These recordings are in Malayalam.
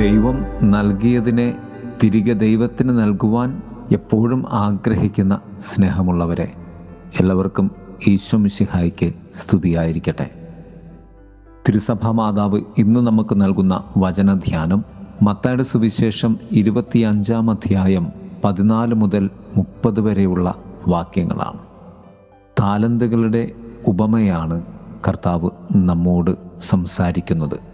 ദൈവം നൽകിയതിനെ തിരികെ ദൈവത്തിന് നൽകുവാൻ എപ്പോഴും ആഗ്രഹിക്കുന്ന സ്നേഹമുള്ളവരെ എല്ലാവർക്കും ഈശോ മിശിഹായ്ക്ക് സ്തുതിയായിരിക്കട്ടെ. തിരുസഭാ മാതാവ് ഇന്ന് നമുക്ക് നൽകുന്ന വചനധ്യാനം മത്തായുടെ സുവിശേഷം ഇരുപത്തിയഞ്ചാം അധ്യായം പതിനാല് മുതൽ മുപ്പത് വരെയുള്ള വാക്യങ്ങളാണ്. താലന്തുകളുടെ ഉപമയാണ് കർത്താവ് നമ്മോട് സംസാരിക്കുന്നത്.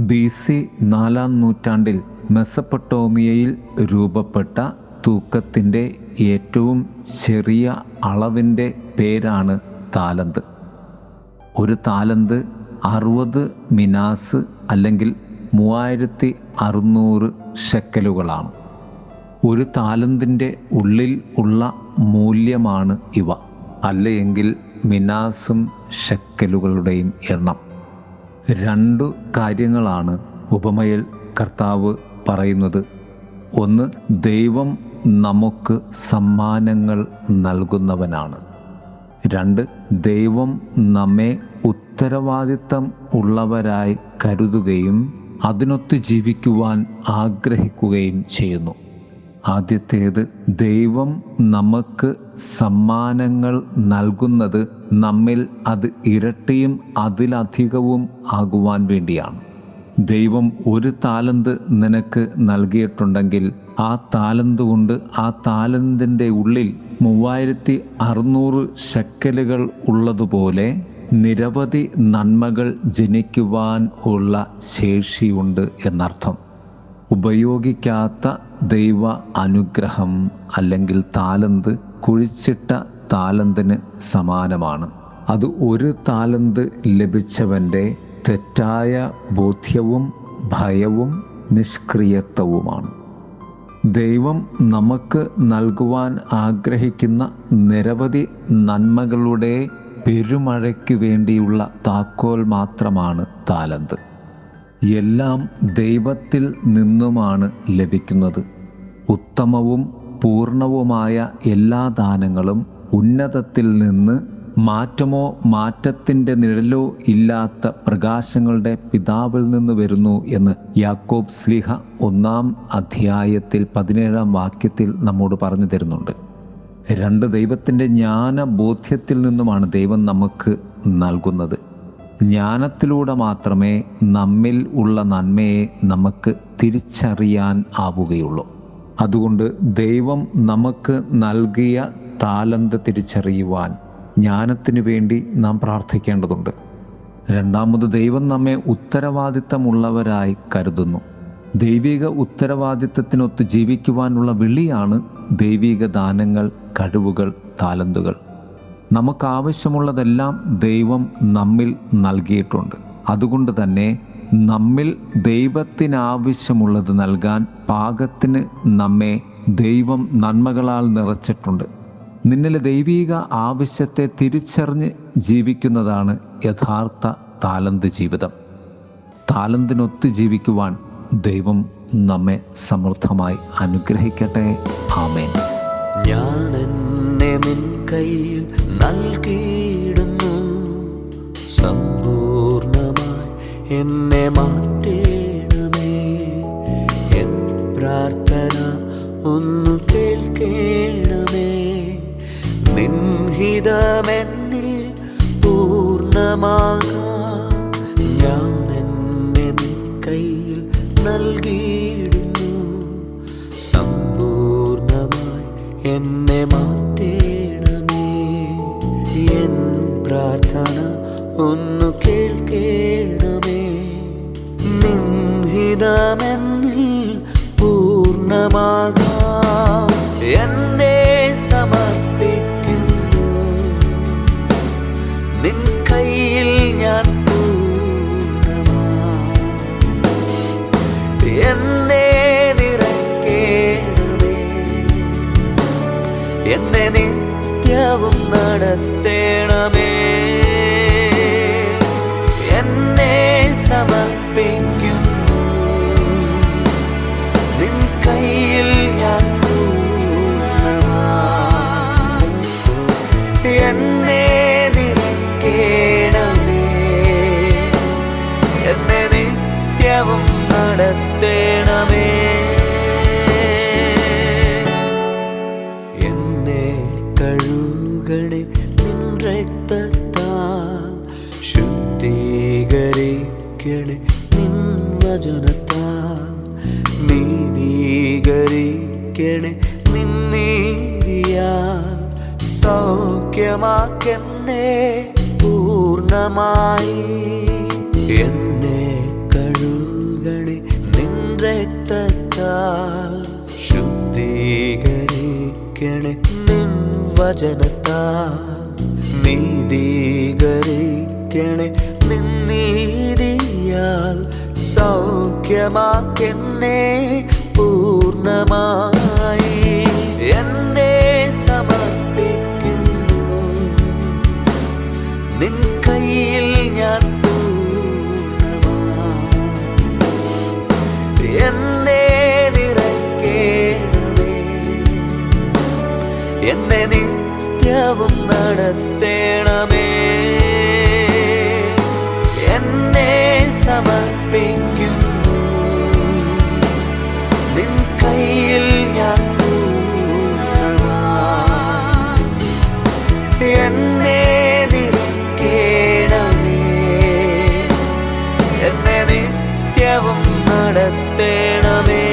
ബി സി നാലാം നൂറ്റാണ്ടിൽ മെസപ്പട്ടോമിയയിൽ രൂപപ്പെട്ട തൂക്കത്തിന്റെ ഏറ്റവും ചെറിയ അളവിന്റെ പേരാണ് താലന്ത്. ഒരു താലന്ത് അറുപത് മിനാസ് അല്ലെങ്കിൽ മൂവായിരത്തി അറുന്നൂറ് ഷെക്കലുകളാണ്. ഒരു താലന്തിന്റെ ഉള്ളിൽ ഉള്ള മൂല്യമാണ് ഇവ. അല്ലെങ്കിൽ മിനാസും ഷെക്കലുകളുടെയും എണ്ണം. രണ്ടു കാര്യങ്ങളാണ് ഉപമയിൽ കർത്താവ് പറയുന്നത്. ഒന്ന് ദൈവം നമുക്ക് സമ്മാനങ്ങൾ നൽകുന്നവനാണ്. രണ്ട് ദൈവം നമ്മെ ഉത്തരവാദിത്തം ഉള്ളവരായി കരുതുകയും അതിനൊത്ത് ജീവിക്കുവാൻ ആഗ്രഹിക്കുകയും ചെയ്യുന്നു. ആദ്യത്തേത് ദൈവം നമുക്ക് സമ്മാനങ്ങൾ നൽകുന്നത് നമ്മിൽ അത് ഇരട്ടിയും അതിലധികവും ആകുവാൻ വേണ്ടിയാണ്. ദൈവം ഒരു താലന്ത് നിനക്ക് നൽകിയിട്ടുണ്ടെങ്കിൽ ആ താലന്ത് കൊണ്ട് ആ താലന്തിന്റെ ഉള്ളിൽ മൂവായിരത്തി അറുന്നൂറ് ശക്കലുകൾ ഉള്ളതുപോലെ നിരവധി നന്മകൾ ജനിക്കുവാൻ ഉള്ള ശേഷിയുണ്ട് എന്നർത്ഥം. ഉപയോഗിക്കാത്ത ദൈവ അനുഗ്രഹം അല്ലെങ്കിൽ താലന്ത് കുഴിച്ചിട്ട താലന്തിന് സമാനമാണ്. അത് ഒരു താലന്ത് ലഭിച്ചവന്റെ തെറ്റായ ബോധ്യവും ഭയവും നിഷ്ക്രിയത്വവുമാണ്. ദൈവം നമുക്ക് നൽകുവാൻ ആഗ്രഹിക്കുന്ന നിരവധി നന്മകളുടെ പെരുമഴയ്ക്ക് വേണ്ടിയുള്ള താക്കോൽ മാത്രമാണ് താലന്ത്. എല്ലാം ദൈവത്തിൽ നിന്നുമാണ് ലഭിക്കുന്നത്. ഉത്തമവും പൂർണവുമായ എല്ലാ ദാനങ്ങളും ഉന്നതത്തിൽ നിന്ന് മാറ്റമോ മാറ്റത്തിന്റെ നിഴലോ ഇല്ലാത്ത പ്രകാശങ്ങളുടെ പിതാവിൽ നിന്ന് വരുന്നു എന്ന് യാക്കോബ് സ്ലിഹ ഒന്നാം അധ്യായത്തിൽ പതിനേഴാം വാക്യത്തിൽ നമ്മോട് പറഞ്ഞു തരുന്നുണ്ട്. രണ്ട് ദൈവത്തിന്റെ ജ്ഞാന ബോധ്യത്തിൽ നിന്നുമാണ് ദൈവം നമുക്ക് നൽകുന്നത്. ജ്ഞാനത്തിലൂടെ മാത്രമേ നമ്മിൽ ഉള്ള നന്മയെ നമുക്ക് തിരിച്ചറിയാൻ ആവുകയുള്ളൂ. അതുകൊണ്ട് ദൈവം നമുക്ക് നൽകിയ താലന്ത് തിരിച്ചറിയുവാൻ ജ്ഞാനത്തിനു വേണ്ടി നാം പ്രാർത്ഥിക്കേണ്ടതുണ്ട്. രണ്ടാമത് ദൈവം നമ്മെ ഉത്തരവാദിത്തമുള്ളവരായി കരുതുന്നു. ദൈവിക ഉത്തരവാദിത്തത്തിനൊത്ത് ജീവിക്കുവാനുള്ള വിളിയാണ് ദൈവിക ദാനങ്ങൾ കഴിവുകൾ താലന്തുകൾ. നമുക്ക് ആവശ്യമുള്ളതെല്ലാം ദൈവം നമ്മിൽ നൽകിയിട്ടുണ്ട്. അതുകൊണ്ട് തന്നെ നമ്മിൽ ദൈവത്തിനാവശ്യമുള്ളത് നൽകാൻ പാകത്തിന് നമ്മെ ദൈവം നന്മകളാൽ നിറച്ചിട്ടുണ്ട്. നിന്നിലെ ദൈവീക ആവശ്യത്തെ തിരിച്ചറിഞ്ഞ് ജീവിക്കുന്നതാണ് യഥാർത്ഥ താലന്ത് ജീവിതം. താലന്തിനൊത്ത് ജീവിക്കുവാൻ ദൈവം നമ്മെ സമൃദ്ധമായി അനുഗ്രഹിക്കട്ടെ. ആമേൻ. ഞാൻ നിൻ കയ്യിൽ നൽകിയിടുന്നു. സമ്പൂർണമായി എന്നെ മാറ്റേണമേ എൻ പ്രാർത്ഥന ഒന്ന് കേൾക്കേണമേ. നിൻഹിതമെന്നിൽ പൂർണമാകാൻ ഞാൻ എന്നെ നിൻ കയ്യിൽ നൽകിയിടുന്നു എന്നെ മാറ്റേണമേ. എൻ പ്രാർത്ഥന ഒന്നു കേൾക്കേണമേ. നിൻഹിതമെന്നിൽ പൂർണമാകാം. എന്നെ ശുദ്ധീകരിക്കണേ നിൻവചനത്താൽ നീതീകരിക്കണേ. നിന്നീതിയാൽ സൗഖ്യമാക്കെന്നെ പൂർണമായി എന്നെ കഴുകണേ നിൻ ശുദ്ധീകരിക്കണേ. നിൻ നീതീകരിക്കണേ. നിൻ നീതിയാൽ സൗഖ്യമാക്കെന്നെ പൂർണമായി. എന്നെ സമർപ്പിക്കുന്നു. നിൻ കയ്യിൽ ഞാൻ എന്നെ നിറയ്ക്കേണമേ. എന്നെ നിത്യവും നടത്തേണമേ. സമർപ്പിക്കുന്നു നിൻ കയ്യിൽ ഞാൻ എന്നെ നിരക്കേണമേ. എന്നെ നിത്യവും നടത്തേണമേ.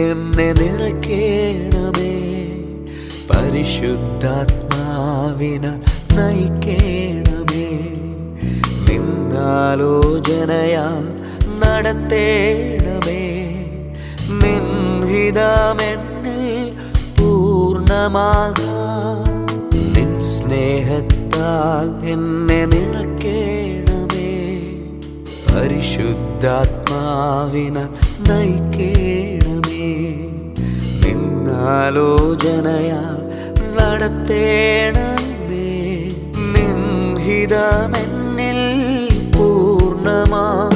എന്നെ നിറയ്ക്കേണമേ പരിശുദ്ധാത്മാവിനാൽ നയിക്കേണമേ. നിന്നാലോചനയാൽ നടത്തേണമേ. നിൻഹിതമെന്നിൽ പൂർണമാകാം. നിൻ സ്നേഹത്താൽ എന്നെ നിറക്കേണമേ. പരിശുദ്ധാത്മാവിനാൽ നയിക്കേണമേ നിന്നാലോചനയാൽ നടത്തേണമേ. നിൻഹിതമെന്നിൽ പൂർണമാകാം